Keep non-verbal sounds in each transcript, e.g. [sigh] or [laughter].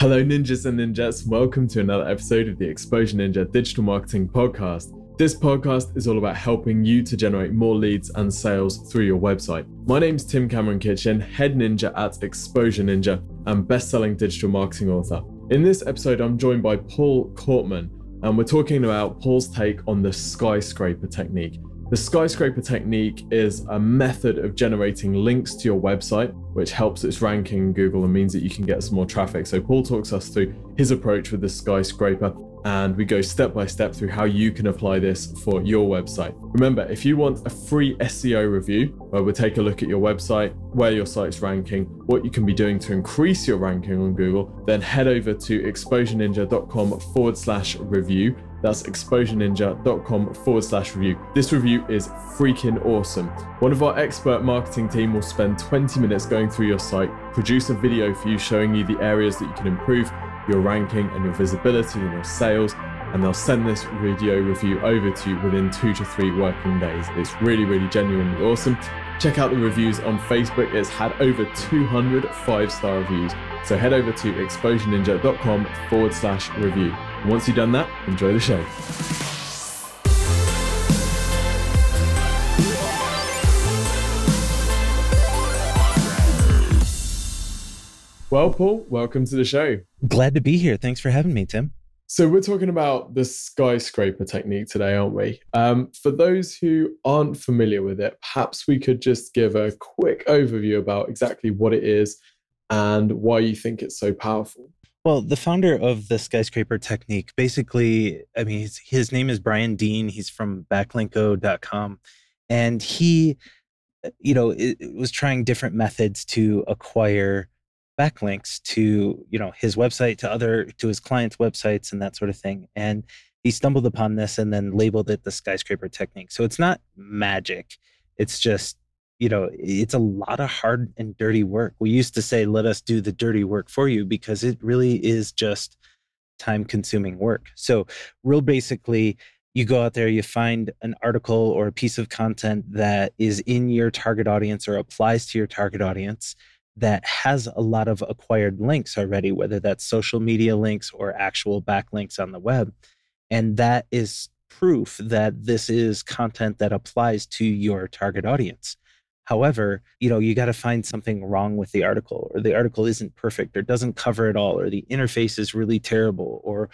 Hello, ninjas and ninjas. Welcome to another episode of the Exposure Ninja Digital Marketing Podcast. This podcast is all about helping you to generate more leads and sales through your website. My name's Tim Cameron Kitchen, head ninja at Exposure Ninja and best selling digital marketing author. In this episode, I'm joined by Paul Kortman, and we're talking about Paul's take on the skyscraper technique. The skyscraper technique is a method of generating links to your website, which helps its ranking in Google and means that you can get some more traffic. So, Paul talks us through his approach with the skyscraper, and we go step by step through how you can apply this for your website. Remember, if you want a free SEO review where we take a look at your website, where your site's ranking, what you can be doing to increase your ranking on Google, then head over to exposureninja.com forward slash review that's exposureninja.com forward slash review. This review is freaking awesome. One of our expert marketing team will spend 20 minutes going through your site, produce a video for you showing you the areas that you can improve your ranking and your visibility and your sales. And they'll send this video review over to you within two to three working days. It's really, really genuinely awesome. Check out the reviews on Facebook. It's had over 200 five star reviews. So head over to exposureninja.com forward slash review. Once you've done that, enjoy the show. Well, Paul, welcome to the show. Glad to be here. Thanks for having me, Tim. So, we're talking about the skyscraper technique today, aren't we? Um, for those who aren't familiar with it, perhaps we could just give a quick overview about exactly what it is and why you think it's so powerful. Well, the founder of the skyscraper technique, basically, I mean, his, name is Brian Dean. He's from backlinko.com. And he, uh, you know, it, it was trying different methods to acquire backlinks to, you know, his website, to other, to his clients' websites and that sort of thing. And he stumbled upon this and then labeled it the skyscraper technique. So it's not magic. It's just you know, it's a lot of hard and dirty work. We used to say, let us do the dirty work for you because it really is just time consuming work. So, real basically, you go out there, you find an article or a piece of content that is in your target audience or applies to your target audience that has a lot of acquired links already, whether that's social media links or actual backlinks on the web. And that is proof that this is content that applies to your target audience. However, you know, you got to find something wrong with the article or the article isn't perfect or doesn't cover it all or the interface is really terrible or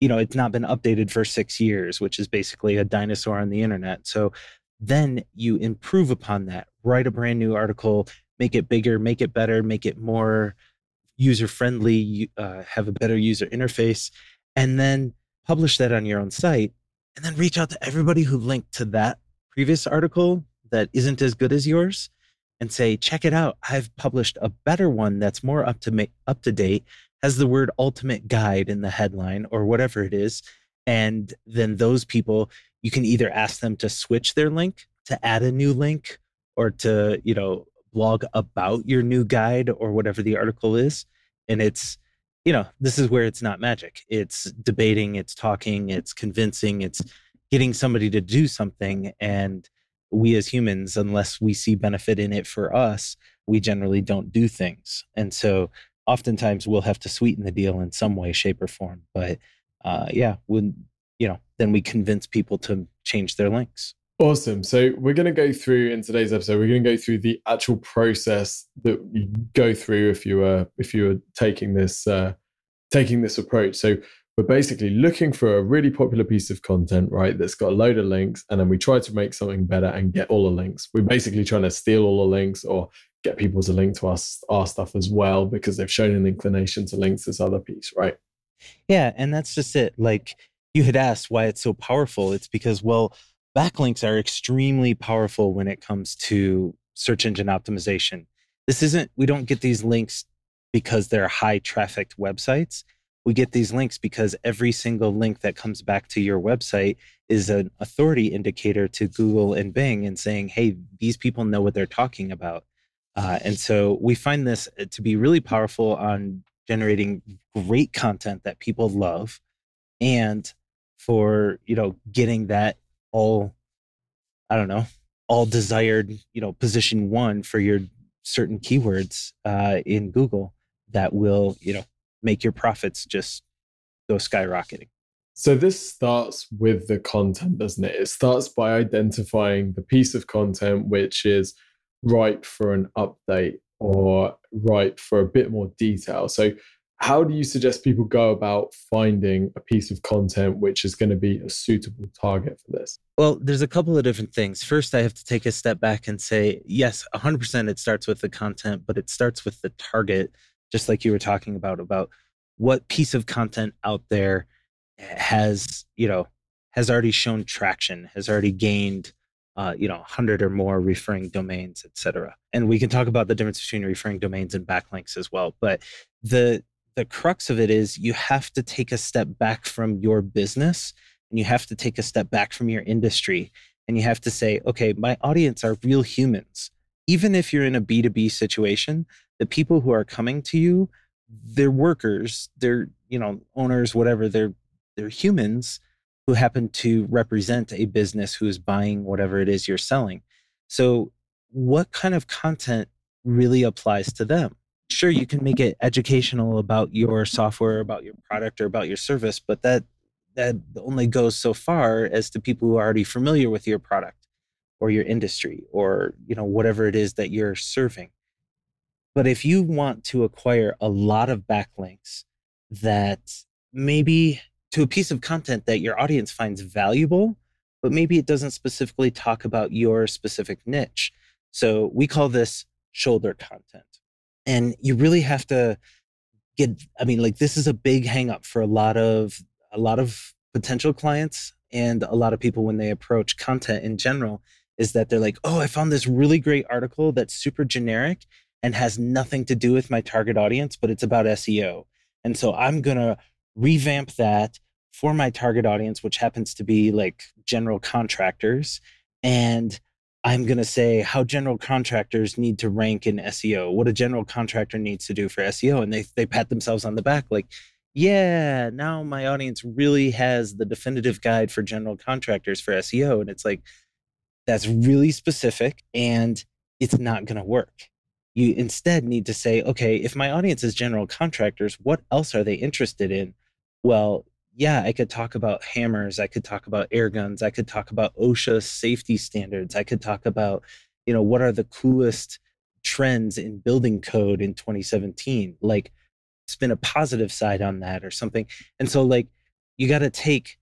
you know, it's not been updated for 6 years, which is basically a dinosaur on the internet. So then you improve upon that, write a brand new article, make it bigger, make it better, make it more user friendly, uh, have a better user interface, and then publish that on your own site. And then reach out to everybody who linked to that previous article that isn't as good as yours and say, check it out. I've published a better one that's more up to ma- up to date, has the word ultimate guide in the headline or whatever it is. And then those people, you can either ask them to switch their link, to add a new link, or to, you know, blog about your new guide or whatever the article is. And it's, you know, this is where it's not magic. It's debating, it's talking, it's convincing, it's getting somebody to do something. And we as humans, unless we see benefit in it for us, we generally don't do things. And so oftentimes we'll have to sweeten the deal in some way, shape, or form. But uh, yeah, when you know, then we convince people to change their links. Awesome. So we're going to go through in today's episode. We're going to go through the actual process that you go through if you were if you were taking this uh, taking this approach. So we're basically looking for a really popular piece of content, right? That's got a load of links, and then we try to make something better and get all the links. We're basically trying to steal all the links or get people to link to us our stuff as well because they've shown an inclination to link to this other piece, right? Yeah, and that's just it. Like you had asked why it's so powerful. It's because, well, backlinks are extremely powerful when it comes to search engine optimization. This isn't, we don't get these links because they're high trafficked websites we get these links because every single link that comes back to your website is an authority indicator to Google and Bing and saying, hey, these people know what they're talking about. Uh, and so we find this uh, to be really powerful on generating great content that people love and for you know getting that all i don't know all desired you know position one for your certain keywords uh, in google that will you know make your profits just go skyrocketing. So this starts with the content, doesn't it? It starts by identifying the piece of content which is ripe for an update or ripe for a bit more detail. So how do you suggest people go about finding a piece of content which is going to be a suitable target for this? Well, there's a couple of different things. First, I have to take a step back and say, yes, 100% it starts with the content, but it starts with the target, just like you were talking about, about what piece of content out there has, you know, has already shown traction, has already gained uh, you know, 100 or more referring domains, et cetera. And we can talk about the difference between referring domains and backlinks as well. But the the crux of it is you have to take a step back from your business and you have to take a step back from your industry and you have to say, okay, my audience are real humans. Even if you're in a B2B situation, the people who are coming to you, they're workers, they're, you know, owners, whatever, they're they're humans who happen to represent a business who is buying whatever it is you're selling. So, what kind of content really applies to them? Sure, you can make it educational about your software, about your product, or about your service, but that that only goes so far as to people who are already familiar with your product or your industry or you know whatever it is that you're serving. But if you want to acquire a lot of backlinks that maybe to a piece of content that your audience finds valuable, but maybe it doesn't specifically talk about your specific niche. So we call this shoulder content. And you really have to get I mean like this is a big hangup for a lot of a lot of potential clients and a lot of people when they approach content in general is that they're like, "Oh, I found this really great article that's super generic and has nothing to do with my target audience, but it's about SEO." And so I'm going to revamp that for my target audience, which happens to be like general contractors. And I'm going to say how general contractors need to rank in SEO, what a general contractor needs to do for SEO. And they, they pat themselves on the back like, yeah, now my audience really has the definitive guide for general contractors for SEO. And it's like, that's really specific and it's not going to work. You instead need to say, okay, if my audience is general contractors, what else are they interested in? well, yeah, I could talk about hammers, I could talk about air guns, I could talk about OSHA safety standards, I could talk about, you know, what are the coolest trends in building code in 2017? Like spin a positive side on that or something. And so like you got to take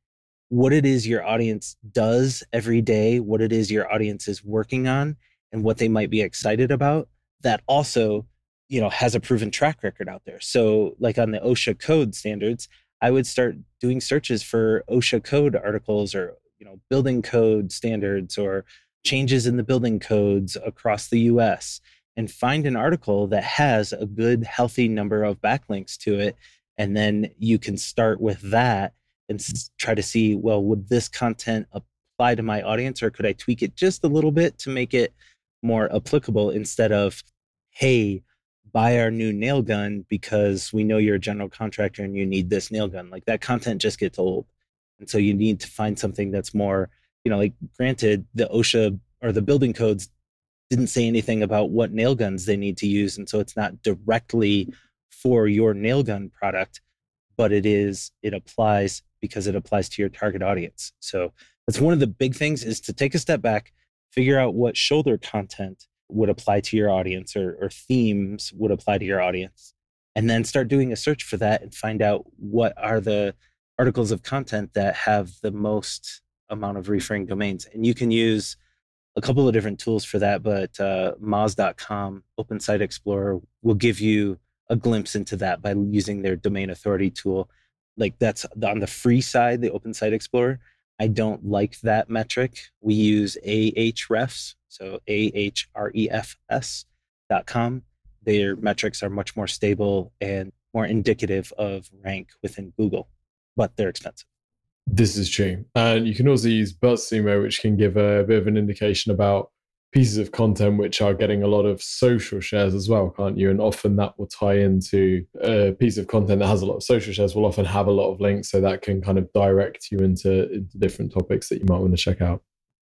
what it is your audience does every day, what it is your audience is working on and what they might be excited about that also, you know, has a proven track record out there. So like on the OSHA code standards, I would start doing searches for OSHA code articles or you know building code standards or changes in the building codes across the US and find an article that has a good healthy number of backlinks to it and then you can start with that and try to see well would this content apply to my audience or could I tweak it just a little bit to make it more applicable instead of hey buy our new nail gun because we know you're a general contractor and you need this nail gun. Like that content just gets old. And so you need to find something that's more, you know, like granted, the OSHA or the building codes didn't say anything about what nail guns they need to use. And so it's not directly for your nail gun product, but it is, it applies because it applies to your target audience. So that's one of the big things is to take a step back, figure out what shoulder content would apply to your audience or, or themes would apply to your audience and then start doing a search for that and find out what are the articles of content that have the most amount of referring domains. And you can use a couple of different tools for that but uh, moz.com open site explorer will give you a glimpse into that by using their domain authority tool. Like that's on the free side the open site explorer i don't like that metric we use ahrefs so ahrefs dot com. Their metrics are much more stable and more indicative of rank within Google, but they're expensive. This is true. And you can also use BuzzSumo, which can give a bit of an indication about pieces of content which are getting a lot of social shares as well, can't you? And often that will tie into a piece of content that has a lot of social shares will often have a lot of links. So that can kind of direct you into, into different topics that you might want to check out.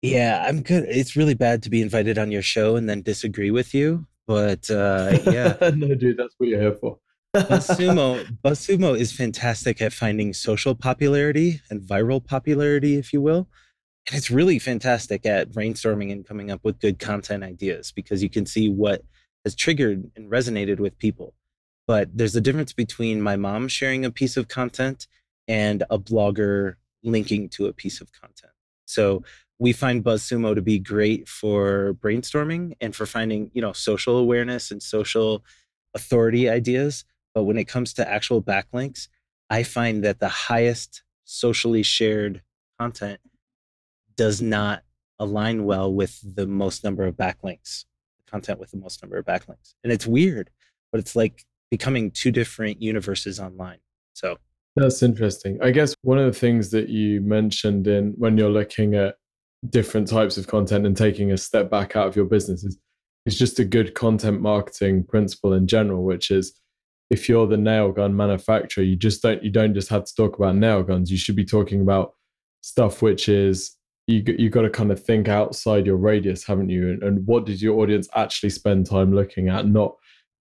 Yeah, I'm good. It's really bad to be invited on your show and then disagree with you. But uh, yeah. [laughs] no, dude, that's what you're here for. BuzzSumo, [laughs] BuzzSumo is fantastic at finding social popularity and viral popularity, if you will. And it's really fantastic at brainstorming and coming up with good content ideas because you can see what has triggered and resonated with people. But there's a difference between my mom sharing a piece of content and a blogger linking to a piece of content. So we find BuzzSumo to be great for brainstorming and for finding, you know, social awareness and social authority ideas. But when it comes to actual backlinks, I find that the highest socially shared content does not align well with the most number of backlinks, content with the most number of backlinks. And it's weird, but it's like becoming two different universes online. So that's interesting. I guess one of the things that you mentioned in when you're looking at different types of content and taking a step back out of your business is, is just a good content marketing principle in general, which is if you're the nail gun manufacturer, you just don't you don't just have to talk about nail guns. You should be talking about stuff which is you you got to kind of think outside your radius, haven't you? And, and what did your audience actually spend time looking at? Not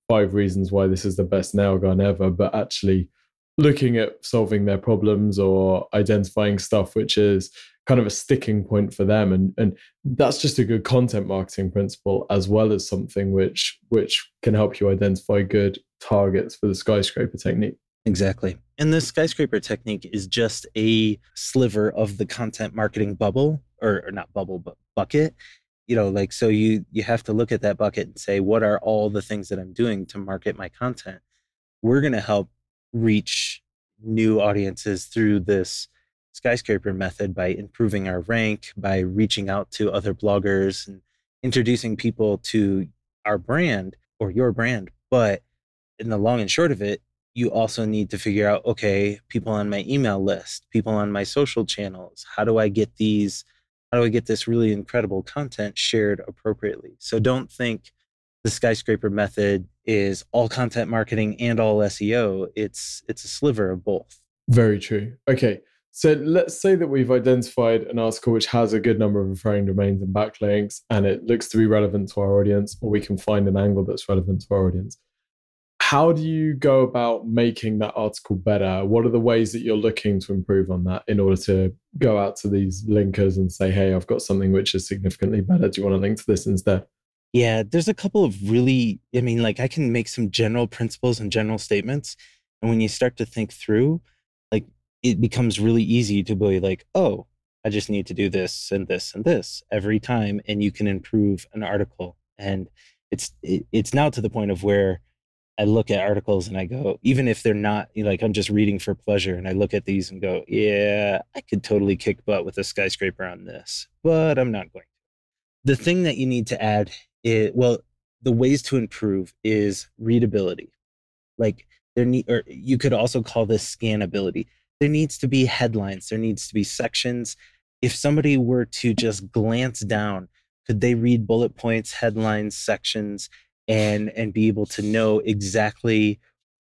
five reasons why this is the best nail gun ever, but actually looking at solving their problems or identifying stuff which is kind of a sticking point for them and and that's just a good content marketing principle as well as something which which can help you identify good targets for the skyscraper technique exactly and the skyscraper technique is just a sliver of the content marketing bubble or, or not bubble but bucket you know like so you you have to look at that bucket and say what are all the things that i'm doing to market my content we're going to help reach new audiences through this skyscraper method by improving our rank, by reaching out to other bloggers and introducing people to our brand or your brand. But in the long and short of it, you also need to figure out okay, people on my email list, people on my social channels, how do I get these? How do I get this really incredible content shared appropriately? So don't think the skyscraper method is all content marketing and all SEO. It's it's a sliver of both. Very true. Okay. So let's say that we've identified an article which has a good number of referring domains and backlinks, and it looks to be relevant to our audience, or we can find an angle that's relevant to our audience. How do you go about making that article better? What are the ways that you're looking to improve on that in order to go out to these linkers and say, hey, I've got something which is significantly better. Do you want to link to this instead? Yeah, there's a couple of really, I mean, like I can make some general principles and general statements. And when you start to think through, like it becomes really easy to be like, oh, I just need to do this and this and this every time, and you can improve an article. And it's it, it's now to the point of where I look at articles and I go, even if they're not like I'm just reading for pleasure, and I look at these and go, yeah, I could totally kick butt with a skyscraper on this, but I'm not going to. The thing that you need to add is well, the ways to improve is readability. Like there need, or you could also call this scannability there needs to be headlines, there needs to be sections. If somebody were to just glance down, could they read bullet points, headlines, sections, and and be able to know exactly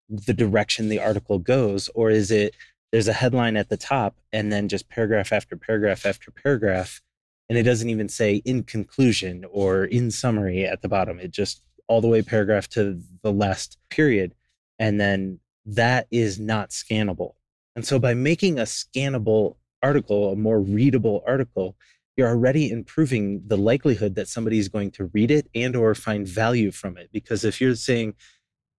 the direction the article goes? Or is it there's a headline at the top and then just paragraph after paragraph after paragraph, and it doesn't even say in conclusion or in summary at the bottom. It just all the way paragraph to the last period. And then that is not scannable. And so by making a scannable article, a more readable article, you're already improving the likelihood that somebody is going to read it and or find value from it. Because if you're saying,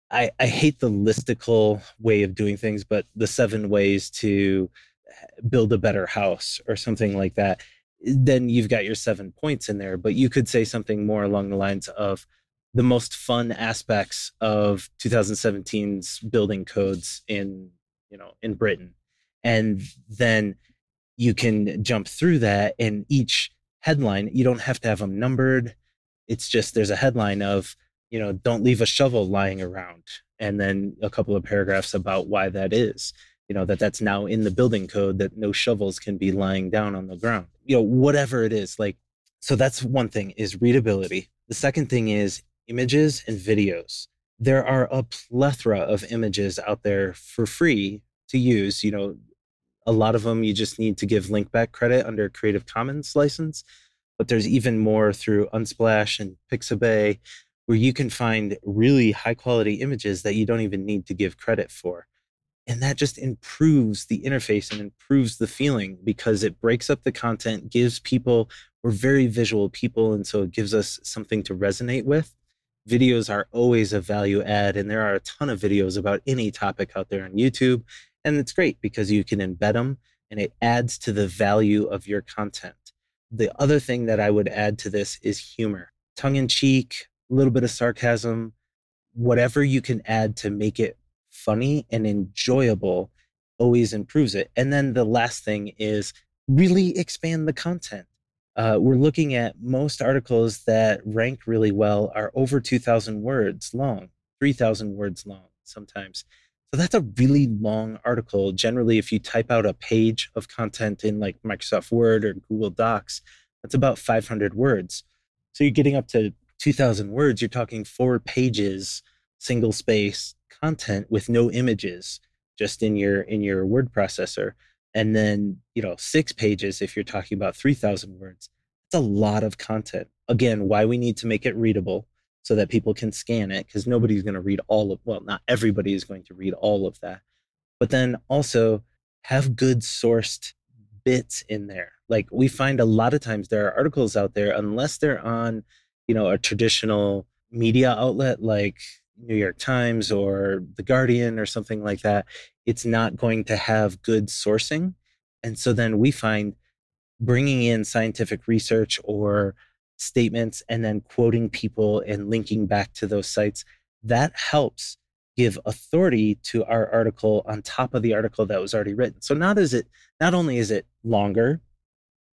I, I hate the listicle way of doing things, but the seven ways to eh, build a better house or something like that, then you've got your seven points in there. But you could say something more along the lines of the most fun aspects of 2017's building codes in you know in britain and then you can jump through that and each headline. You don't have to have them numbered. It's just there's a headline of you know don't leave a shovel lying around and then a couple of paragraphs about why that is you know that that's now in the building code that no shovels can be lying down on the ground you know whatever it is like so that's one thing is readability. The second thing is images and videos. There are a plethora of images out there for free to use. You know, a lot of them you just need to give link back credit under Creative Commons license, but there's even more through Unsplash and Pixabay where you can find really high quality images that you don't even need to give credit for. And that just improves the interface and improves the feeling because it breaks up the content, gives people, we're very visual people. And so it gives us something to resonate with. Videos are always a value add, and there are a ton of videos about any topic out there on YouTube. And it's great because you can embed them and it adds to the value of your content. The other thing that I would add to this is humor, tongue in cheek, a little bit of sarcasm, whatever you can add to make it funny and enjoyable always improves it. And then the last thing is really expand the content. Uh, we're looking at most articles that rank really well are over 2,000 words long, 3,000 words long sometimes. So that's a really long article. Generally, if you type out a page of content in like Microsoft Word or Google Docs, that's about 500 words. So you're getting up to 2000 words you're talking four pages single space content with no images just in your in your word processor and then you know six pages if you're talking about 3000 words that's a lot of content again why we need to make it readable so that people can scan it because nobody's going to read all of well not everybody is going to read all of that but then also have good sourced bits in there like we find a lot of times there are articles out there unless they're on you know a traditional media outlet like New York Times or The Guardian or something like that, it's not going to have good sourcing. And so then we find bringing in scientific research or statements and then quoting people and linking back to those sites, that helps give authority to our article on top of the article that was already written. So not is it not only is it longer,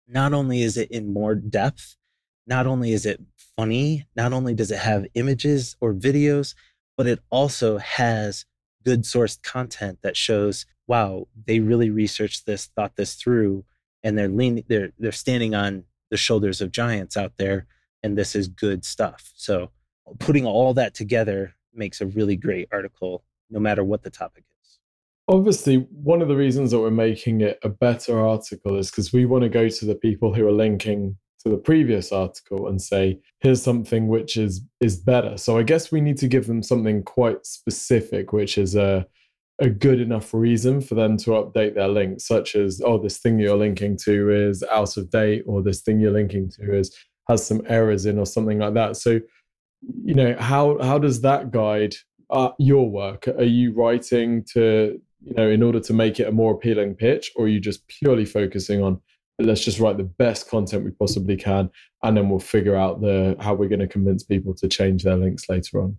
not only is it in more depth, not only is it funny, not only does it have images or videos, but it also has good sourced content that shows, wow, they really researched this, thought this through, and they're leaning, they're they're standing on the shoulders of giants out there, and this is good stuff. So putting all that together makes a really great article, no matter what the topic is. Obviously, one of the reasons that we're making it a better article is because we want to go to the people who are linking to the previous article and say here's something which is is better so i guess we need to give them something quite specific which is a a good enough reason for them to update their link such as oh this thing you're linking to is out of date or this thing you're linking to is has some errors in or something like that. So you know how how does that guide uh, your work? Are you writing to you know in order to make it a more appealing pitch or are you just purely focusing on let's just write the best content we possibly can and then we'll figure out the how we're going to convince people to change their links later on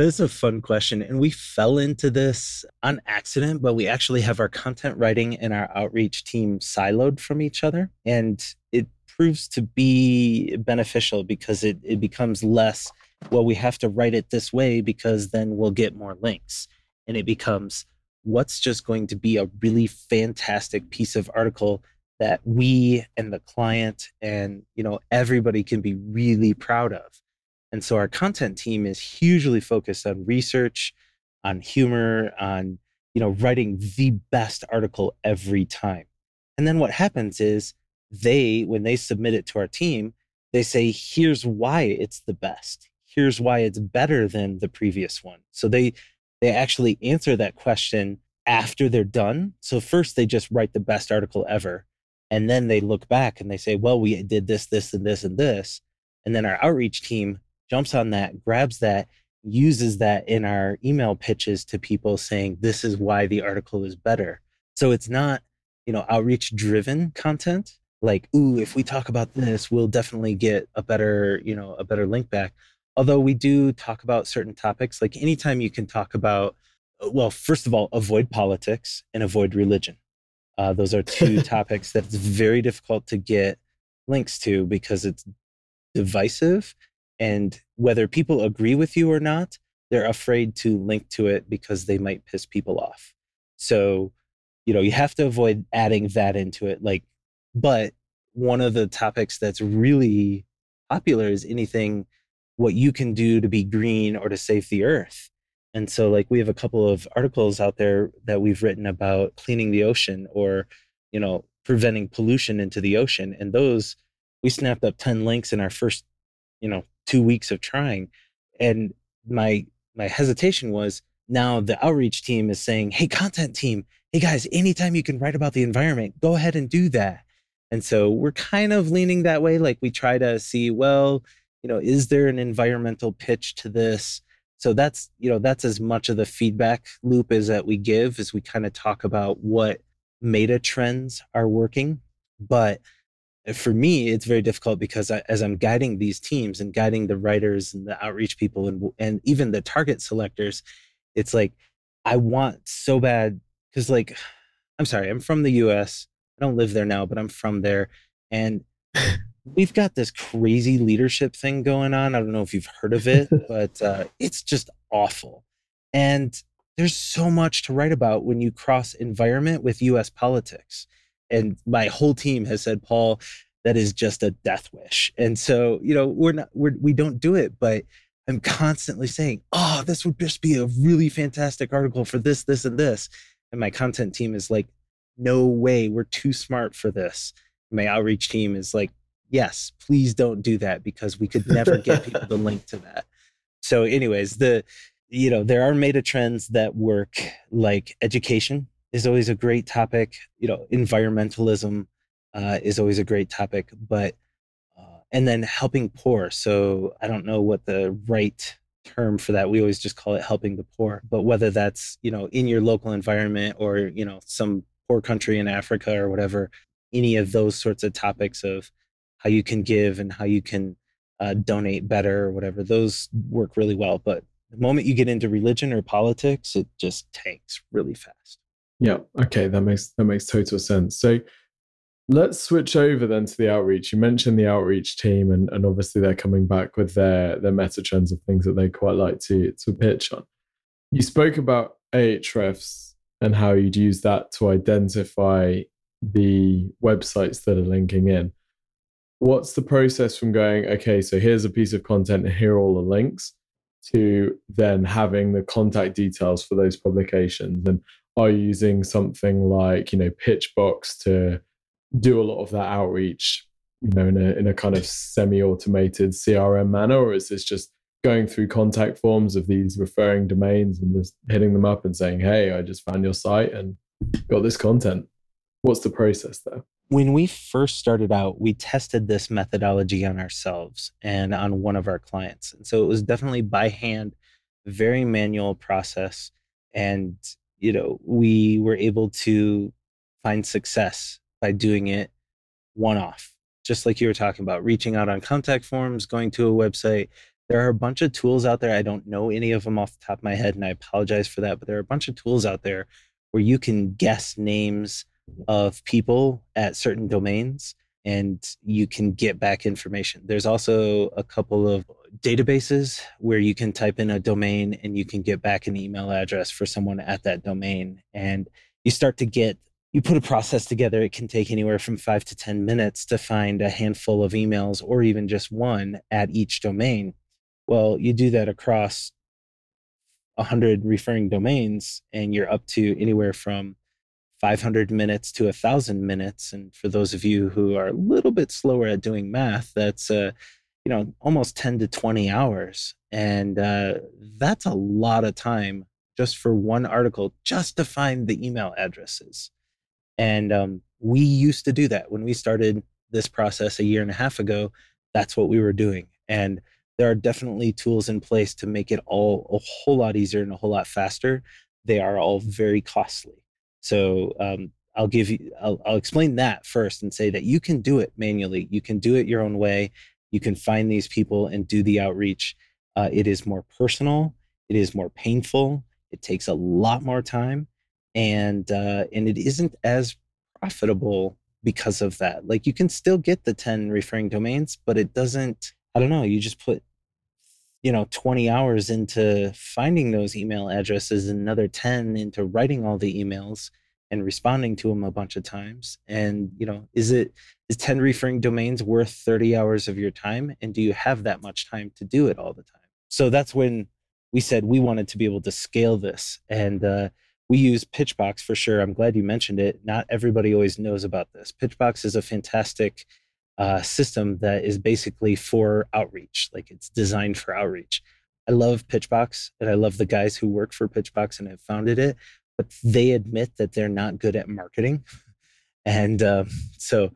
this is a fun question and we fell into this on accident but we actually have our content writing and our outreach team siloed from each other and it proves to be beneficial because it, it becomes less well we have to write it this way because then we'll get more links and it becomes what's just going to be a really fantastic piece of article that we and the client and you know everybody can be really proud of and so our content team is hugely focused on research on humor on you know writing the best article every time. And then what happens is they when they submit it to our team they say here's why it's the best. Here's why it's better than the previous one. So they they actually answer that question after they're done. So first they just write the best article ever and then they look back and they say well we did this this and this and this. And then our outreach team jumps on that grabs that uses that in our email pitches to people saying this is why the article is better so it's not you know outreach driven content like ooh if we talk about this we'll definitely get a better you know a better link back although we do talk about certain topics like anytime you can talk about well first of all avoid politics and avoid religion uh, those are two [laughs] topics that it's very difficult to get links to because it's divisive. And whether people agree with you or not, they're afraid to link to it because they might piss people off. So, you know, you have to avoid adding that into it. Like, but one of the topics that's really popular is anything what you can do to be green or to save the earth. And so, like, we have a couple of articles out there that we've written about cleaning the ocean or, you know, preventing pollution into the ocean. And those, we snapped up 10 links in our first, you know, two weeks of trying. and my my hesitation was now the outreach team is saying, "Hey, content team, hey guys, anytime you can write about the environment, go ahead and do that." And so we're kind of leaning that way. Like we try to see, well, you know, is there an environmental pitch to this? So that's, you know, that's as much of the feedback loop as that we give as we kind of talk about what meta trends are working. But for me, it's very difficult because I, as I'm guiding these teams and guiding the writers and the outreach people and and even the target selectors, it's like I want so bad because like [sighs] I'm sorry, I'm from the U.S. I don't live there now, but I'm from there, and [laughs] we've got this crazy leadership thing going on. I don't know if you've heard of it, [laughs] but uh, it's just awful. And there's so much to write about when you cross environment with US politics. And my whole team has said, Paul, that is just a death wish. And so, you know, we're not, we're, we don't do it, but I'm constantly saying, oh, this would just be a really fantastic article for this, this, and this. And my content team is like, no way, we're too smart for this. My outreach team is like, yes, please don't do that because we could never get people to link to that. So, anyways, the you know there are meta trends that work, like education is always a great topic. You know, environmentalism uh, is always a great topic, but uh, and then helping poor. So I don't know what the right term for that. We always just call it helping the poor. But whether that's you know in your local environment or you know some poor country in Africa or whatever, any of those sorts of topics of how you can give and how you can uh, donate better or whatever. Those work really well. But the moment you get into religion or politics, it just tanks really fast. Yeah. Okay. That makes that makes total sense. So let's switch over then to the outreach. You mentioned the outreach team, and, and obviously they're coming back with their their meta trends of things that they quite like to to pitch on. You spoke about Ahrefs and how you'd use that to identify the websites that are linking in what's the process from going okay so here's a piece of content and here are all the links to then having the contact details for those publications and are using something like you know pitchbox to do a lot of that outreach you know in a, in a kind of semi-automated crm manner or is this just going through contact forms of these referring domains and just hitting them up and saying hey i just found your site and got this content what's the process there when we first started out, we tested this methodology on ourselves and on one of our clients. And so it was definitely by hand, very manual process. And, you know, we were able to find success by doing it one off, just like you were talking about, reaching out on contact forms, going to a website. There are a bunch of tools out there. I don't know any of them off the top of my head, and I apologize for that, but there are a bunch of tools out there where you can guess names of people at certain domains and you can get back information. There's also a couple of databases where you can type in a domain and you can get back an email address for someone at that domain. And you start to get, you put a process together. It can take anywhere from five to 10 minutes to find a handful of emails or even just one at each domain. Well, you do that across 100 referring domains and you're up to anywhere from 500 minutes to a thousand minutes. And for those of you who are a little bit slower at doing math, that's, uh, you know, almost 10 to 20 hours. And uh, that's a lot of time just for one article, just to find the email addresses. And um, we used to do that when we started this process a year and a half ago. That's what we were doing. And there are definitely tools in place to make it all a whole lot easier and a whole lot faster. They are all very costly. So um, I'll give you, I'll, I'll explain that first and say that you can do it manually. You can do it your own way. You can find these people and do the outreach. Uh, it is more personal. It is more painful. It takes a lot more time, and uh, and it isn't as profitable because of that. Like you can still get the ten referring domains, but it doesn't. I don't know. You just put you know 20 hours into finding those email addresses another 10 into writing all the emails and responding to them a bunch of times and you know is it is 10 referring domains worth 30 hours of your time and do you have that much time to do it all the time so that's when we said we wanted to be able to scale this and uh, we use pitchbox for sure i'm glad you mentioned it not everybody always knows about this pitchbox is a fantastic uh, system that is basically for outreach, like it's designed for outreach. I love Pitchbox and I love the guys who work for Pitchbox and have founded it, but they admit that they're not good at marketing. And uh, so,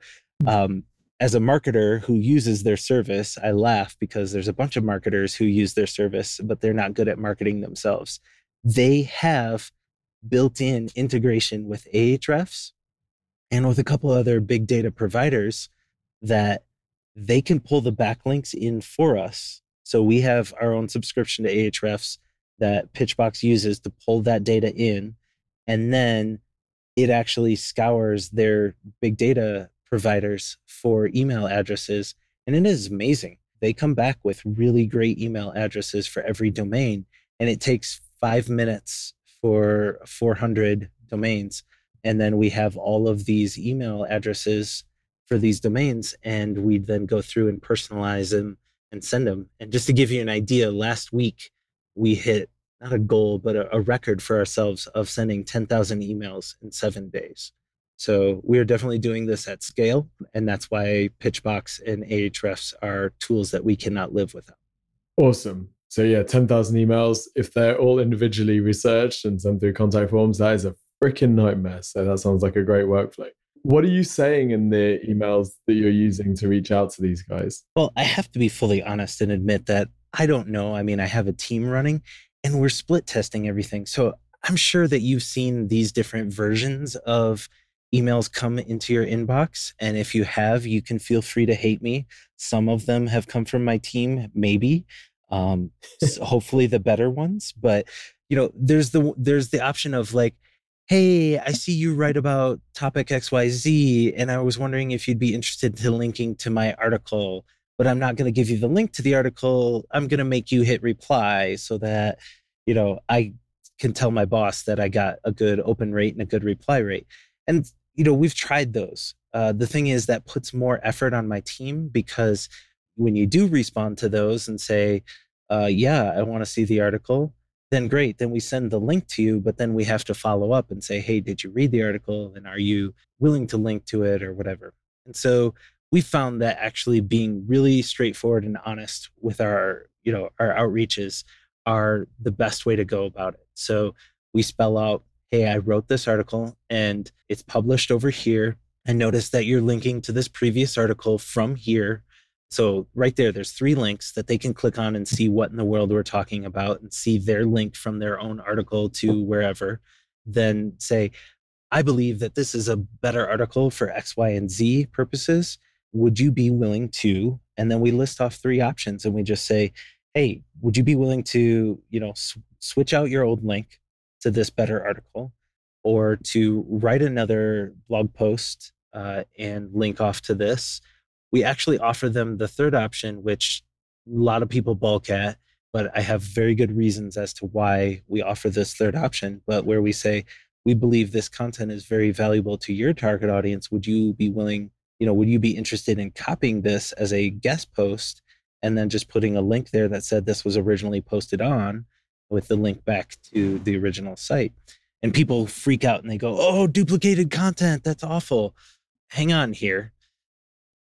um, as a marketer who uses their service, I laugh because there's a bunch of marketers who use their service, but they're not good at marketing themselves. They have built in integration with Ahrefs and with a couple other big data providers that they can pull the backlinks in for us. So we have our own subscription to Ahrefs that Pitchbox uses to pull that data in. And then it actually scours their big data providers for email addresses. And it is amazing. They come back with really great email addresses for every domain. And it takes five minutes for 400 domains. And then we have all of these email addresses for these domains. And we then go through and personalize them and send them. And just to give you an idea, last week we hit not a goal, but a, a record for ourselves of sending 10,000 emails in seven days. So we are definitely doing this at scale. And that's why Pitchbox and Ahrefs are tools that we cannot live without. Awesome. So yeah, 10,000 emails. If they're all individually researched and sent through contact forms, that is a freaking nightmare. So that sounds like a great workflow. What are you saying in the emails that you're using to reach out to these guys? Well, I have to be fully honest and admit that I don't know. I mean, I have a team running and we're split testing everything. So I'm sure that you've seen these different versions of emails come into your inbox. And if you have, you can feel free to hate me. Some of them have come from my team, maybe. Um, so [laughs] hopefully the better ones. But you know, there's the there's the option of like, hey, I see you write about topic XYZ, and I was wondering if you'd be interested to linking to my article but I'm not going to give you the link to the article. I'm going to make you hit reply so that, you know, I can tell my boss that I got a good open rate and a good reply rate. And, you know, we've tried those. Uh, the thing is that puts more effort on my team because when you do respond to those and say, uh, yeah, I want to see the article, then great. Then we send the link to you, but then we have to follow up and say, hey, did you read the article? And are you willing to link to it or whatever? And so we found that actually being really straightforward and honest with our you know our outreaches are the best way to go about it. So we spell out hey i wrote this article and it's published over here. I notice that you're linking to this previous article from here. So right there there's three links that they can click on and see what in the world we're talking about and see their link from their own article to wherever. Then say i believe that this is a better article for x y and z purposes would you be willing to and then we list off three options and we just say hey would you be willing to you know sw- switch out your old link to this better article or to write another blog post uh, and link off to this? We actually offer them the third option which a lot of people balk at but i have very good reasons as to why we offer this third option but where we say we believe this content is very valuable to your target audience. Would you be willing you know, would you be interested in copying this as a guest post and then just putting a link there that said this was originally posted on with the link back to the original site? And people freak out and they go, oh, duplicated content. That's awful. Hang on here.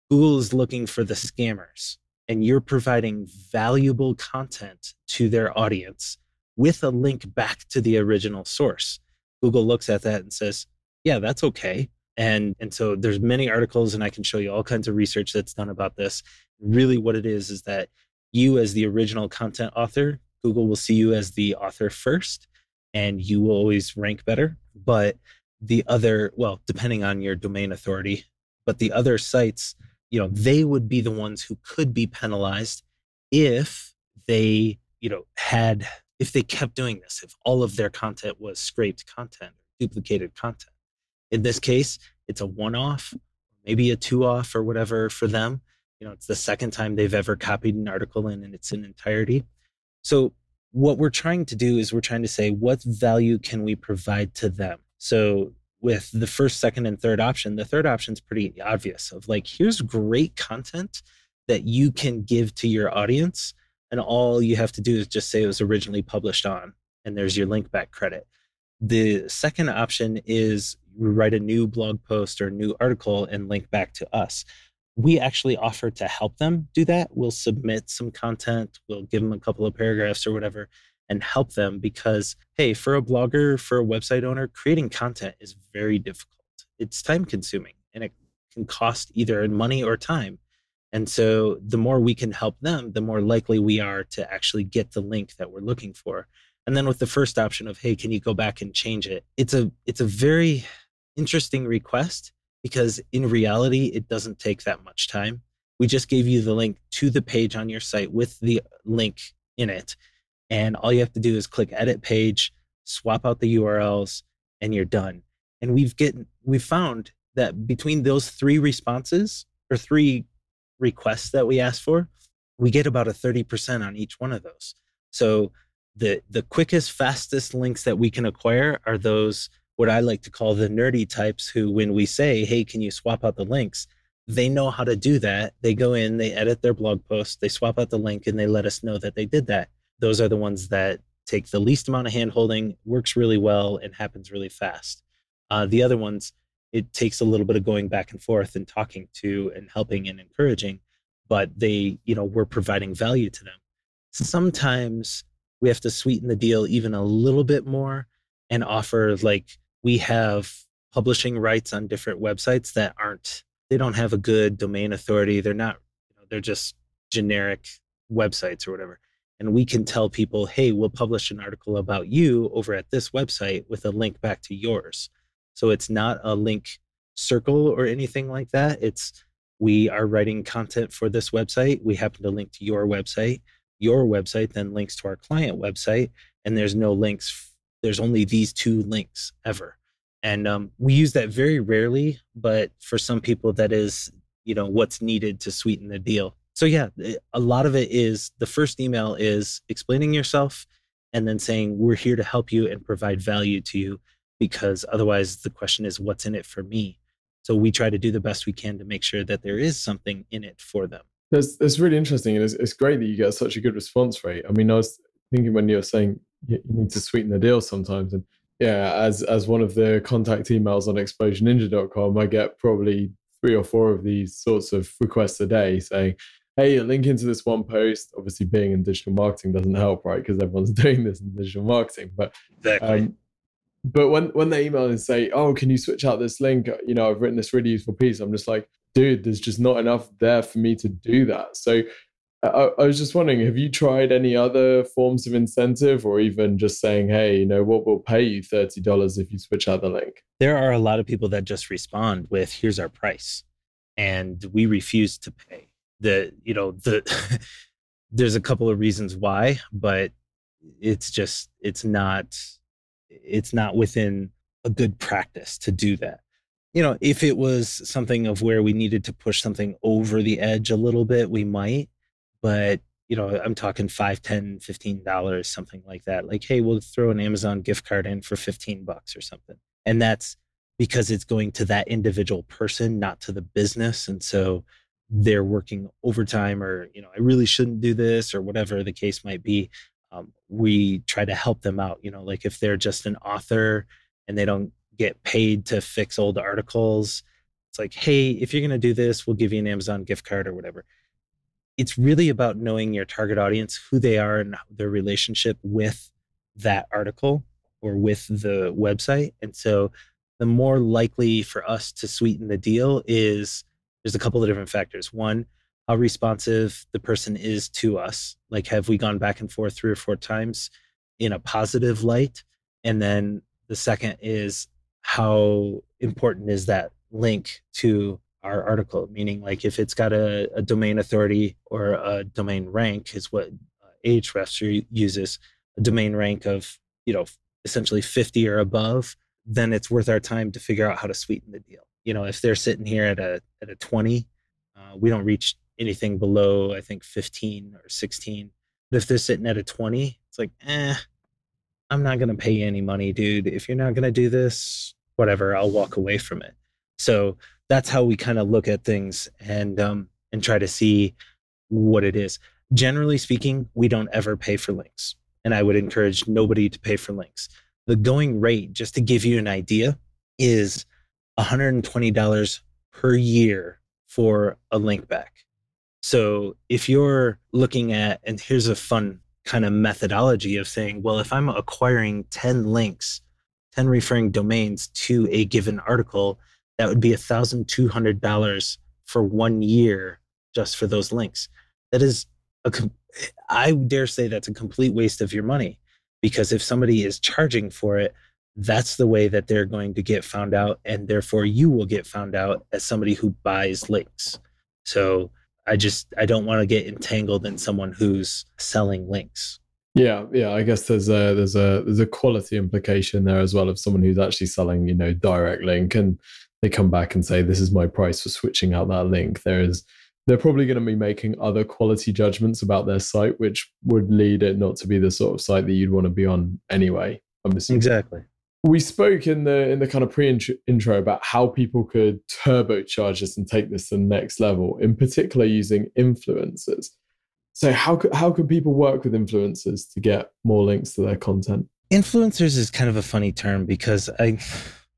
Google is looking for the scammers, and you're providing valuable content to their audience with a link back to the original source. Google looks at that and says, yeah, that's okay and and so there's many articles and i can show you all kinds of research that's done about this. Really what it is is that you as the original content author google will see you as the author first and you will always rank better but the other well depending on your domain authority but the other sites you know they would be the ones who could be penalized if they you know had if they kept doing this if all of their content was scraped content duplicated content in this case, it's a one off, maybe a two off or whatever for them. You know, it's the second time they've ever copied an article in, its in entirety. So, what we're trying to do is we're trying to say, what value can we provide to them? So, with the first, second, and third option, the third option is pretty obvious of like, here's great content that you can give to your audience. And all you have to do is just say it was originally published on, and there's your link back credit. The second option is write a new blog post or new article and link back to us. we actually offer to help them do that. We'll submit some content, we'll give them a couple of paragraphs or whatever, and help them because, hey, for a blogger, for a website owner, creating content is very difficult. It's time consuming and it can cost either in money or time. And so the more we can help them, the more likely we are to actually get the link that we're looking for. And then with the first option of, hey, can you go back and change it? It's a it's a very interesting request because in reality, it doesn't take that much time. We just gave you the link to the page on your site with the link in it. And all you have to do is click edit page, swap out the URLs, and you're done. And we've get we've found that between those three responses or three requests that we asked for, we get about a 30% on each one of those. So the the quickest, fastest links that we can acquire are those what I like to call the nerdy types who, when we say, hey, can you swap out the links? They know how to do that. They go in, they edit their blog post, they swap out the link, and they let us know that they did that. Those are the ones that take the least amount of handholding, works really well, and happens really fast. Uh, the other ones, it takes a little bit of going back and forth and talking to and helping and encouraging, but they, you know, we're providing value to them. Sometimes we have to sweeten the deal even a little bit more and offer like we have publishing rights on different websites that aren't they don't have a good domain authority they're not you know, they're just generic websites or whatever. And we can tell people hey we'll publish an article about you over at this website with a link back to yours. So it's not a link circle or anything like that. It's we are writing content for this website. We happen to link to your website. Your website then links to our client website and there's no links there's only these two links ever. And um, we use that very rarely but for some people that is you know what's needed to sweeten the deal. So yeah eh, a lot of it is the first email is explaining yourself and then saying we're here to help you and provide value to you because otherwise the question is what's in it for me? So we try to do the best we can to make sure that there is something in it for them. That's, that's really interesting and it's, it's great that you get such a good response rate. I mean i was thinking when you were saying you need to sweeten the deal sometimes. And yeah, as as one of the contact emails on exposureninja.com, I get probably three or four of these sorts of requests a day saying, hey, link into this one post. Obviously, being in digital marketing doesn't help, right? Because everyone's [laughs] doing this in digital marketing. But exactly. Um, but when when they email and say, oh, can you switch out this link? You know, I've written this really useful piece. I'm just like, dude, there's just not enough there for me to do that. So I, I, was just wondering, have you tried any other forms of incentive or even just saying, hey, you know, what will pay you $30 if you switch out the link? There are a lot of people that just respond with, here's our price. And we refuse to pay. The, you know, the, [laughs] there's a couple of reasons why, but it's just, it's not, it's not within a good practice to do that you know, if it was something of where we needed to push something over the edge a little bit, we might but you know i'm talking 5 10 15 dollars something like that. Like hey we'll throw an amazon gift card in for 15 bucks or something. And that's because it's going to that individual person not to the business. And so they're working overtime or you know i really shouldn't do this or whatever the case might be. Um, we try to help them out you know like if they're just an author and they don't get paid to fix old articles it's like hey if you're going to do this we'll give you an amazon gift card or whatever it's really about knowing your target audience, who they are, and their relationship with that article or with the website. And so, the more likely for us to sweeten the deal is there's a couple of different factors. One, how responsive the person is to us. Like, have we gone back and forth three or four times in a positive light? And then the second is how important is that link to our article, meaning like if it's got a, a domain authority or a domain rank is what uh, Ahrefs uses, a domain rank of, you know, essentially 50 or above, then it's worth our time to figure out how to sweeten the deal. You know, if they're sitting here at a, at a 20, uh, we don't reach anything below, I think 15 or 16. But if they're sitting at a 20, it's like, eh, I'm not going to pay you any money, dude. If you're not going to do this, whatever, I'll walk away from it. So that's how we kind of look at things and um, and try to see what it is. Generally speaking, we don't ever pay for links, and I would encourage nobody to pay for links. The going rate, just to give you an idea, is $120 per year for a link back. So if you're looking at, and here's a fun kind of methodology of saying, well, if I'm acquiring 10 links, 10 referring domains to a given article, that would be $1,200 for one year just for those links. That is a, I dare say that's a complete waste of your money because if somebody is charging for it, that's the way that they're going to get found out. And therefore, you will get found out as somebody who buys links. So I just, I don't want to get entangled in someone who's selling links. Yeah, yeah. I guess there's a there's a there's a quality implication there as well of someone who's actually selling, you know, direct link, and they come back and say, "This is my price for switching out that link." There is they're probably going to be making other quality judgments about their site, which would lead it not to be the sort of site that you'd want to be on anyway. I'm assuming. Exactly. We spoke in the in the kind of pre-intro about how people could turbocharge this and take this to the next level, in particular using influencers. So how could how could people work with influencers to get more links to their content? Influencers is kind of a funny term because I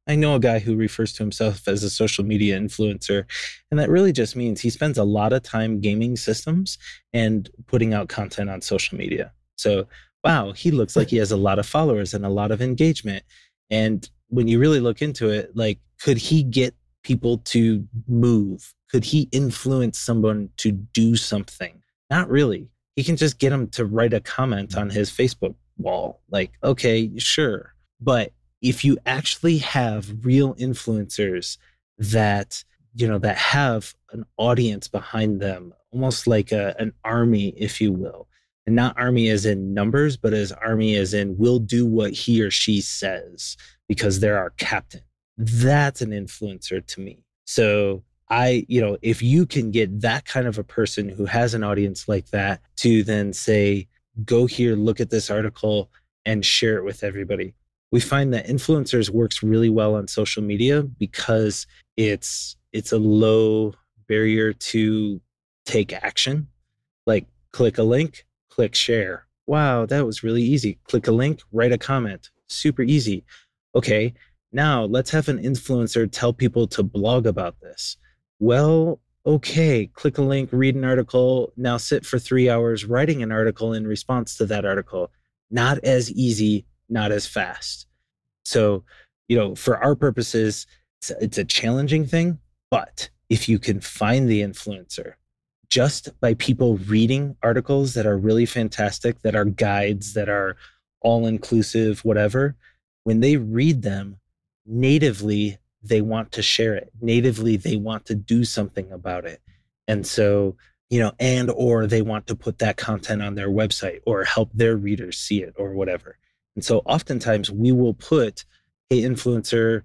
I know a guy who refers to himself as a social media influencer, and that really just means he spends a lot of time gaming systems and putting out content on social media. So, wow, he looks like he has a lot of followers and a lot of engagement. And when you really look into it, like, could he get people to move? Could he influence someone to do something? Not really. He can just get them to write a comment on his Facebook wall. Like, okay, sure. But if you actually have real influencers that you know that have an audience behind them almost like a, an army if you will. And not army as in numbers but as army as in will do what he or she says because they're our captain. That's an influencer to me. So i you know if you can get that kind of a person who has an audience like that to then say go here look at this article and share it with everybody we find that influencers works really well on social media because it's it's a low barrier to take action. Like click a link click share. Wow that was really easy. Click a link write a comment. Super easy. Okay now let's have an influencer tell people to blog about this. Well okay click a link read an article now sit for 3 hours writing an article in response to that article. Not as easy not as fast. So, you know, for our purposes, it's, it's a challenging thing. But if you can find the influencer just by people reading articles that are really fantastic, that are guides, that are all inclusive, whatever, when they read them natively, they want to share it. Natively, they want to do something about it. And so, you know, and or they want to put that content on their website or help their readers see it or whatever. And so oftentimes we will put, hey, influencer,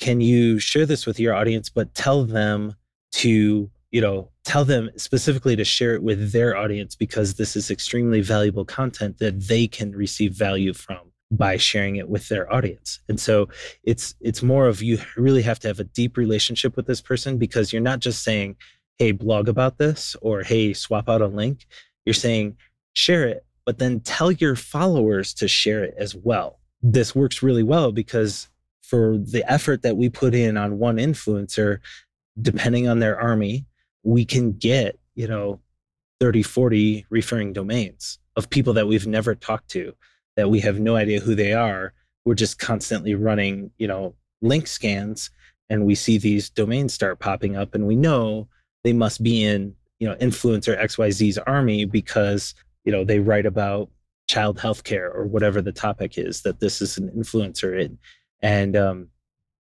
can you share this with your audience, but tell them to, you know, tell them specifically to share it with their audience because this is extremely valuable content that they can receive value from by sharing it with their audience. And so it's it's more of you really have to have a deep relationship with this person because you're not just saying, "Hey, blog about this" or "Hey, swap out a link." You're saying, "Share it but then tell your followers to share it as well. This works really well because for the effort that we put in on one influencer, depending on their army, we can get, you know, 30, 40 referring domains of people that we've never talked to, that we have no idea who they are. We're just constantly running, you know, link scans and we see these domains start popping up and we know they must be in, you know, influencer XYZ's army because you know they write about child health care or whatever the topic is that this is an influencer in. And um,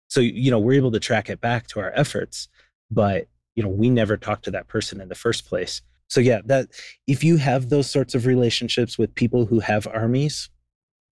so you know we're able to track it back to our efforts but you know we never talked to that person in the first place. So yeah that if you have those sorts of relationships with people who have armies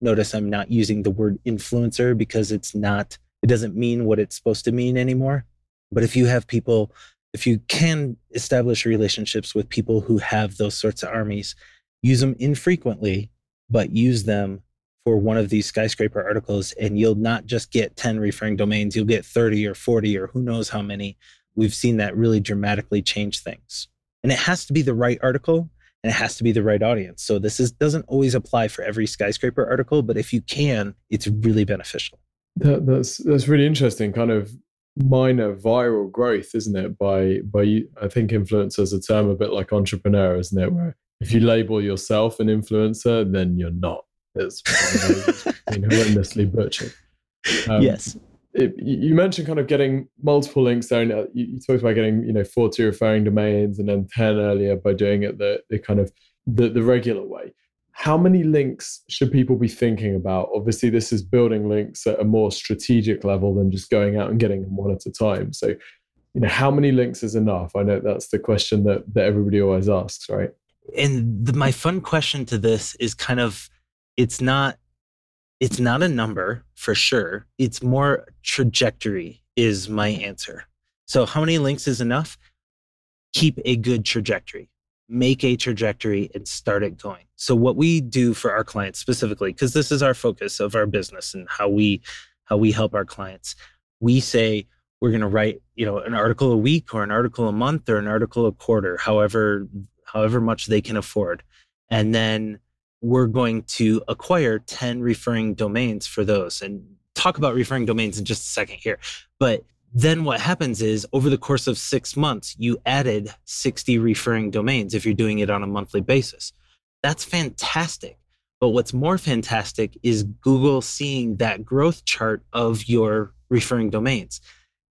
notice i'm not using the word influencer because it's not it doesn't mean what it's supposed to mean anymore. But if you have people if you can establish relationships with people who have those sorts of armies use them infrequently, but use them for one of these skyscraper articles, and you'll not just get 10 referring domains, you'll get 30 or 40 or who knows how many. We've seen that really dramatically change things. And it has to be the right article and it has to be the right audience. So this is doesn't always apply for every skyscraper article, but if you can, it's really beneficial. That, that's that's really interesting. Kind of minor viral growth, isn't it? By by, I think influencers a term a bit like entrepreneur, isn't it? Where if you label yourself an influencer, then you're not. It's [laughs] been horrendously butchered. Um, yes. It, you mentioned kind of getting multiple links there, and uh, you, talked about getting you know 40 referring domains and then 10 earlier by doing it the the kind of the, the regular way how many links should people be thinking about? Obviously, this is building links at a more strategic level than just going out and getting them one at a time. So, you know, how many links is enough? I know that's the question that, that everybody always asks, right? And the, my fun question to this is kind of it's not it's not a number for sure. It's more trajectory is my answer. So, how many links is enough? Keep a good trajectory make a trajectory and start it going. So what we do for our clients specifically because this is our focus of our business and how we how we help our clients. We say we're going to write, you know, an article a week or an article a month or an article a quarter, however however much they can afford. And then we're going to acquire 10 referring domains for those and talk about referring domains in just a second here. But then what happens is over the course of six months, you added 60 referring domains if you're doing it on a monthly basis. That's fantastic. But what's more fantastic is Google seeing that growth chart of your referring domains.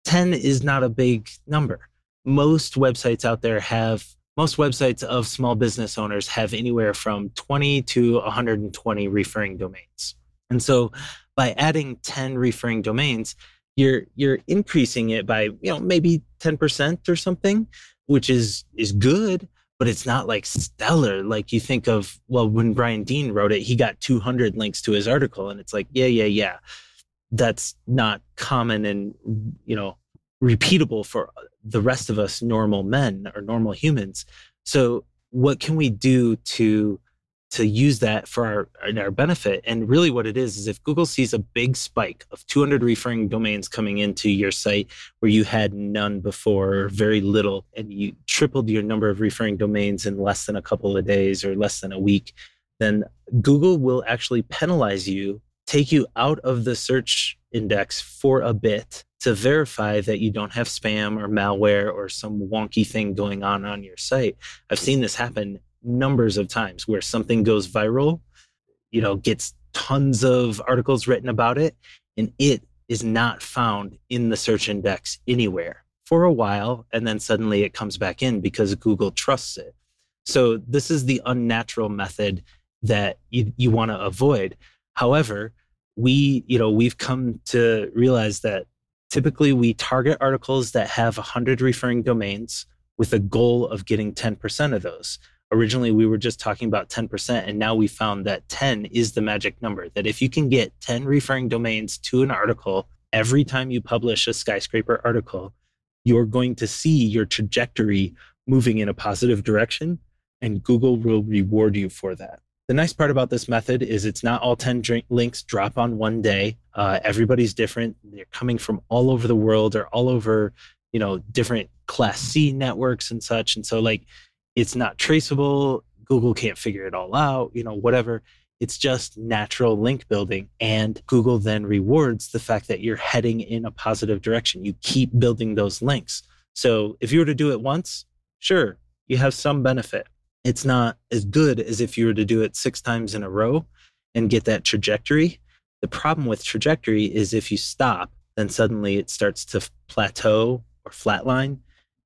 10 is not a big number. Most websites out there have, most websites of small business owners have anywhere from 20 to 120 referring domains. And so by adding 10 referring domains, you're you're increasing it by you know maybe 10% or something which is is good but it's not like stellar like you think of well when brian dean wrote it he got 200 links to his article and it's like yeah yeah yeah that's not common and you know repeatable for the rest of us normal men or normal humans so what can we do to to use that for our, our benefit. And really, what it is is if Google sees a big spike of 200 referring domains coming into your site where you had none before, or very little, and you tripled your number of referring domains in less than a couple of days or less than a week, then Google will actually penalize you, take you out of the search index for a bit to verify that you don't have spam or malware or some wonky thing going on on your site. I've seen this happen numbers of times where something goes viral, you know, gets tons of articles written about it, and it is not found in the search index anywhere for a while. And then suddenly it comes back in because Google trusts it. So this is the unnatural method that you, you want to avoid. However, we, you know, we've come to realize that typically we target articles that have 100 referring domains with a goal of getting 10% of those. Originally we were just talking about 10% and now we found that 10 is the magic number that if you can get 10 referring domains to an article every time you publish a skyscraper article you're going to see your trajectory moving in a positive direction and google will reward you for that the nice part about this method is it's not all 10 links drop on one day. Uh, everybody's different. They're coming from all over the world or all over you know different class c networks and such. And so like it's not traceable. Google can't figure it all out you know whatever. It's just natural link building. And google then rewards the fact that you're heading in a positive direction. You keep building those links. So if you were to do it once sure you have some benefit it's not as good as if you were to do it six times in a row and get that trajectory the problem with trajectory is if you stop then suddenly it starts to plateau or flatline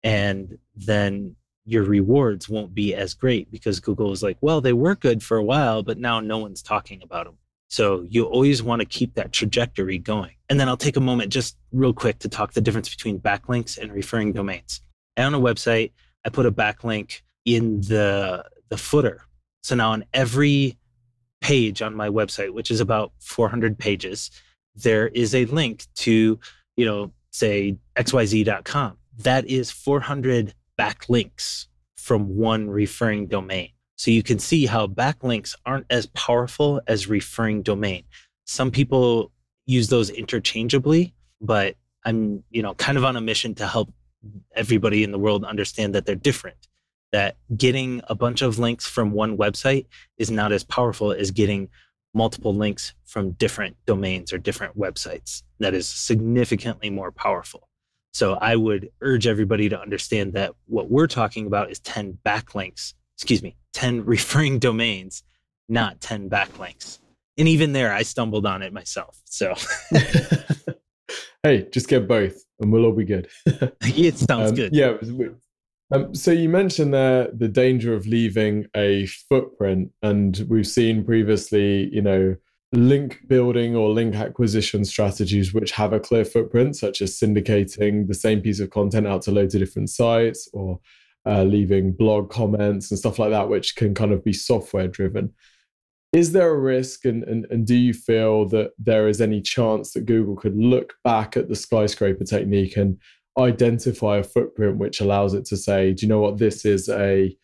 and then your rewards won't be as great because Google is like, well, they were good for a while, but now no one's talking about them. So you always want to keep that trajectory going. And then I'll take a moment just real quick to talk the difference between backlinks and referring domains. On a website, I put a backlink in the the footer. So now on every page on my website, which is about 400 pages, there is a link to, you know, say xyz.com. That is 400 backlinks from one referring domain. So you can see how backlinks aren't as powerful as referring domain. Some people use those interchangeably, but I'm, you know, kind of on a mission to help everybody in the world understand that they're different. That getting a bunch of links from one website is not as powerful as getting multiple links from different domains or different websites. That is significantly more powerful. So I would urge everybody to understand that what we're talking about is 10 backlinks, excuse me, 10 [laughs] referring domains, not 10 backlinks. And even there, I stumbled on it myself. So, [laughs] hey, just get both and we'll all be good. [laughs] it sounds um, good. Yeah. Um, so you mentioned there the danger of leaving a footprint, and we've seen previously, you know, link building or link acquisition strategies which have a clear footprint, such as syndicating the same piece of content out to loads of different sites or uh, leaving blog comments and stuff like that, which can kind of be software driven. Is there a risk, and, and, and do you feel that there is any chance that Google could look back at the skyscraper technique and identify a footprint which allows it to say, do you know what, this is a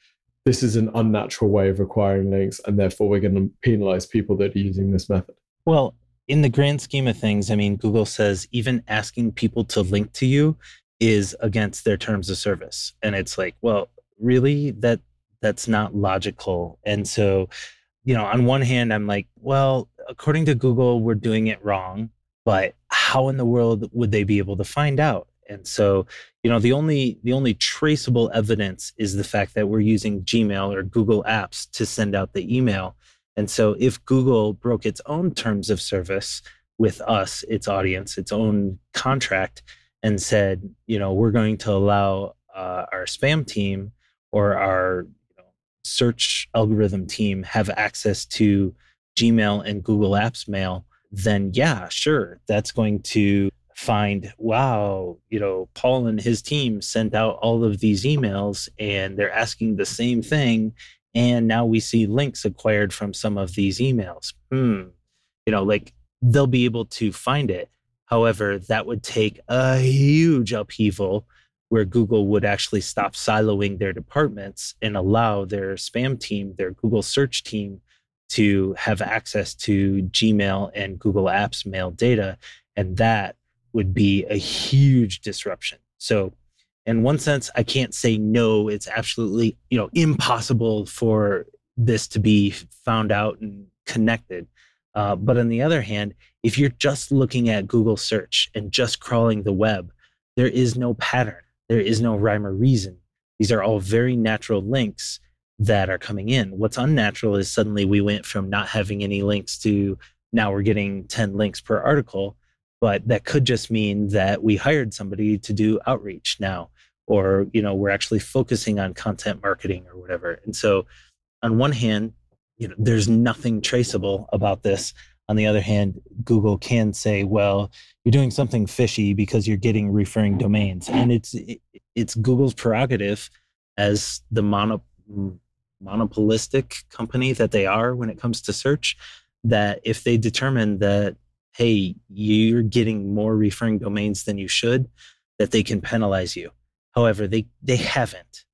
this is an unnatural way of acquiring links, and therefore we're going to penalize people that are using this method? Well, in the grand scheme of things, I mean, Google says even asking people to link to you is against their terms of service. And it's like, well, really? That that's not logical. And so, you know, on one hand, I'm like, well, according to Google, we're doing it wrong. But how in the world would they be able to find out? And so, you know, the only the only traceable evidence is the fact that we're using Gmail or Google Apps to send out the email. And so if Google broke its own terms of service with us, its audience, its own contract and said, you know, we're going to allow uh, our spam team or our you know, search algorithm team have access to Gmail and Google Apps mail, then yeah, sure, that's going to find, wow, you know, Paul and his team sent out all of these emails and they're asking the same thing. And now we see links acquired from some of these emails. Hmm. You know, like they'll be able to find it. However, that would take a huge upheaval where Google would actually stop siloing their departments and allow their spam team, their Google search team, to have access to Gmail and Google Apps mail data. And that would be a huge disruption. So, in one sense, I can't say no. It's absolutely, you know, impossible for this to be found out and connected. Uh, but on the other hand, if you're just looking at Google search and just crawling the web, there is no pattern. There is no rhyme or reason. These are all very natural links that are coming in. What's unnatural is suddenly we went from not having any links to now we're getting 10 links per article but that could just mean that we hired somebody to do outreach now or you know we're actually focusing on content marketing or whatever. And so on one hand you know there's nothing traceable about this. On the other hand google can say well you're doing something fishy because you're getting referring domains. And it's it's google's prerogative as the mono, monopolistic company that they are when it comes to search that if they determine that hey, you're getting more referring domains than you should, that they can penalize you. However, they, they haven't.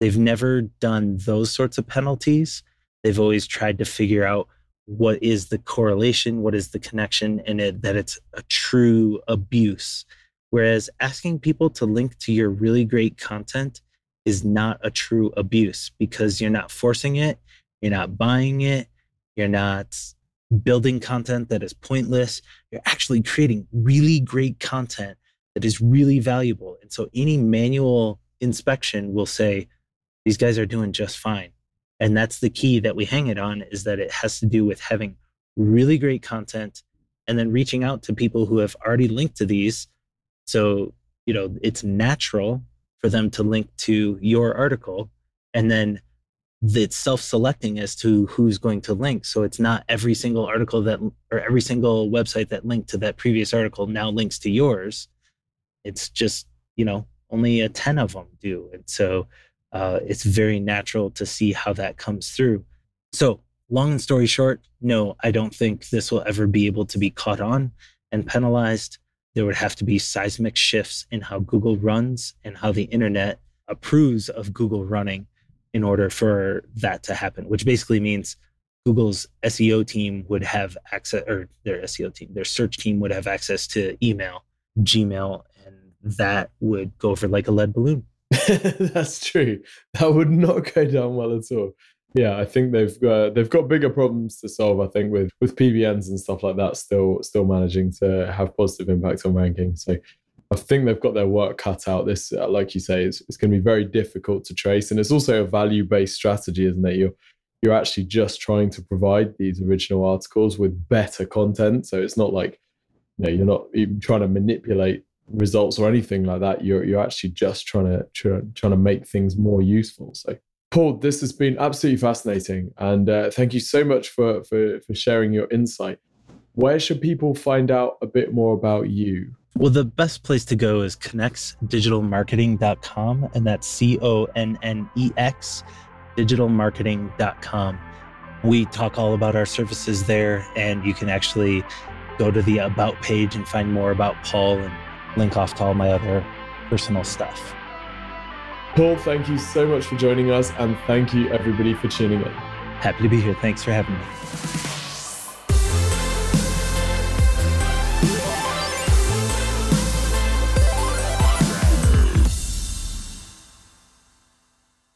They've never done those sorts of penalties. They've always tried to figure out what is the correlation, what is the connection, and it, that it's a true abuse. Whereas asking people to link to your really great content is not a true abuse because you're not forcing it, you're not buying it, you're not building content that is pointless. You're actually creating really great content that is really valuable. And so any manual inspection will say, these guys are doing just fine. And that's the key that we hang it on is that it has to do with having really great content and then reaching out to people who have already linked to these. So, you know, it's natural for them to link to your article and then that's self-selecting as to who's going to link. So it's not every single article that or every single website that linked to that previous article now links to yours. It's just you know only a ten of them do, and so uh, it's very natural to see how that comes through. So long story short, no, I don't think this will ever be able to be caught on and penalized. There would have to be seismic shifts in how Google runs and how the internet approves of Google running in order for that to happen, which basically means Google's SEO team would have access, or their SEO team, their search team would have access to email, Gmail, and that would go over like a lead balloon. [laughs] That's true. That would not go down well at all. Yeah, I think they've got they've got bigger problems to solve. I think with with PBNs and stuff like that, still still managing to have positive impact on ranking. So I think they've got their work cut out. This, uh, like you say, it's, it's going to be very difficult to trace, and it's also a value-based strategy, isn't it? You're you're actually just trying to provide these original articles with better content, so it's not like you know you're not even trying to manipulate results or anything like that. You're you're actually just trying to try, trying to make things more useful. So. Paul, this has been absolutely fascinating, and uh, thank you so much for, for for sharing your insight. Where should people find out a bit more about you? Well, the best place to go is connexdigitalmarketing.com, and that's C O N N E X digitalmarketing.com. We talk all about our services there, and you can actually go to the About page and find more about Paul and link off to all my other personal stuff. Paul, thank you so much for joining us, and thank you everybody for tuning in. Happy to be here. Thanks for having me.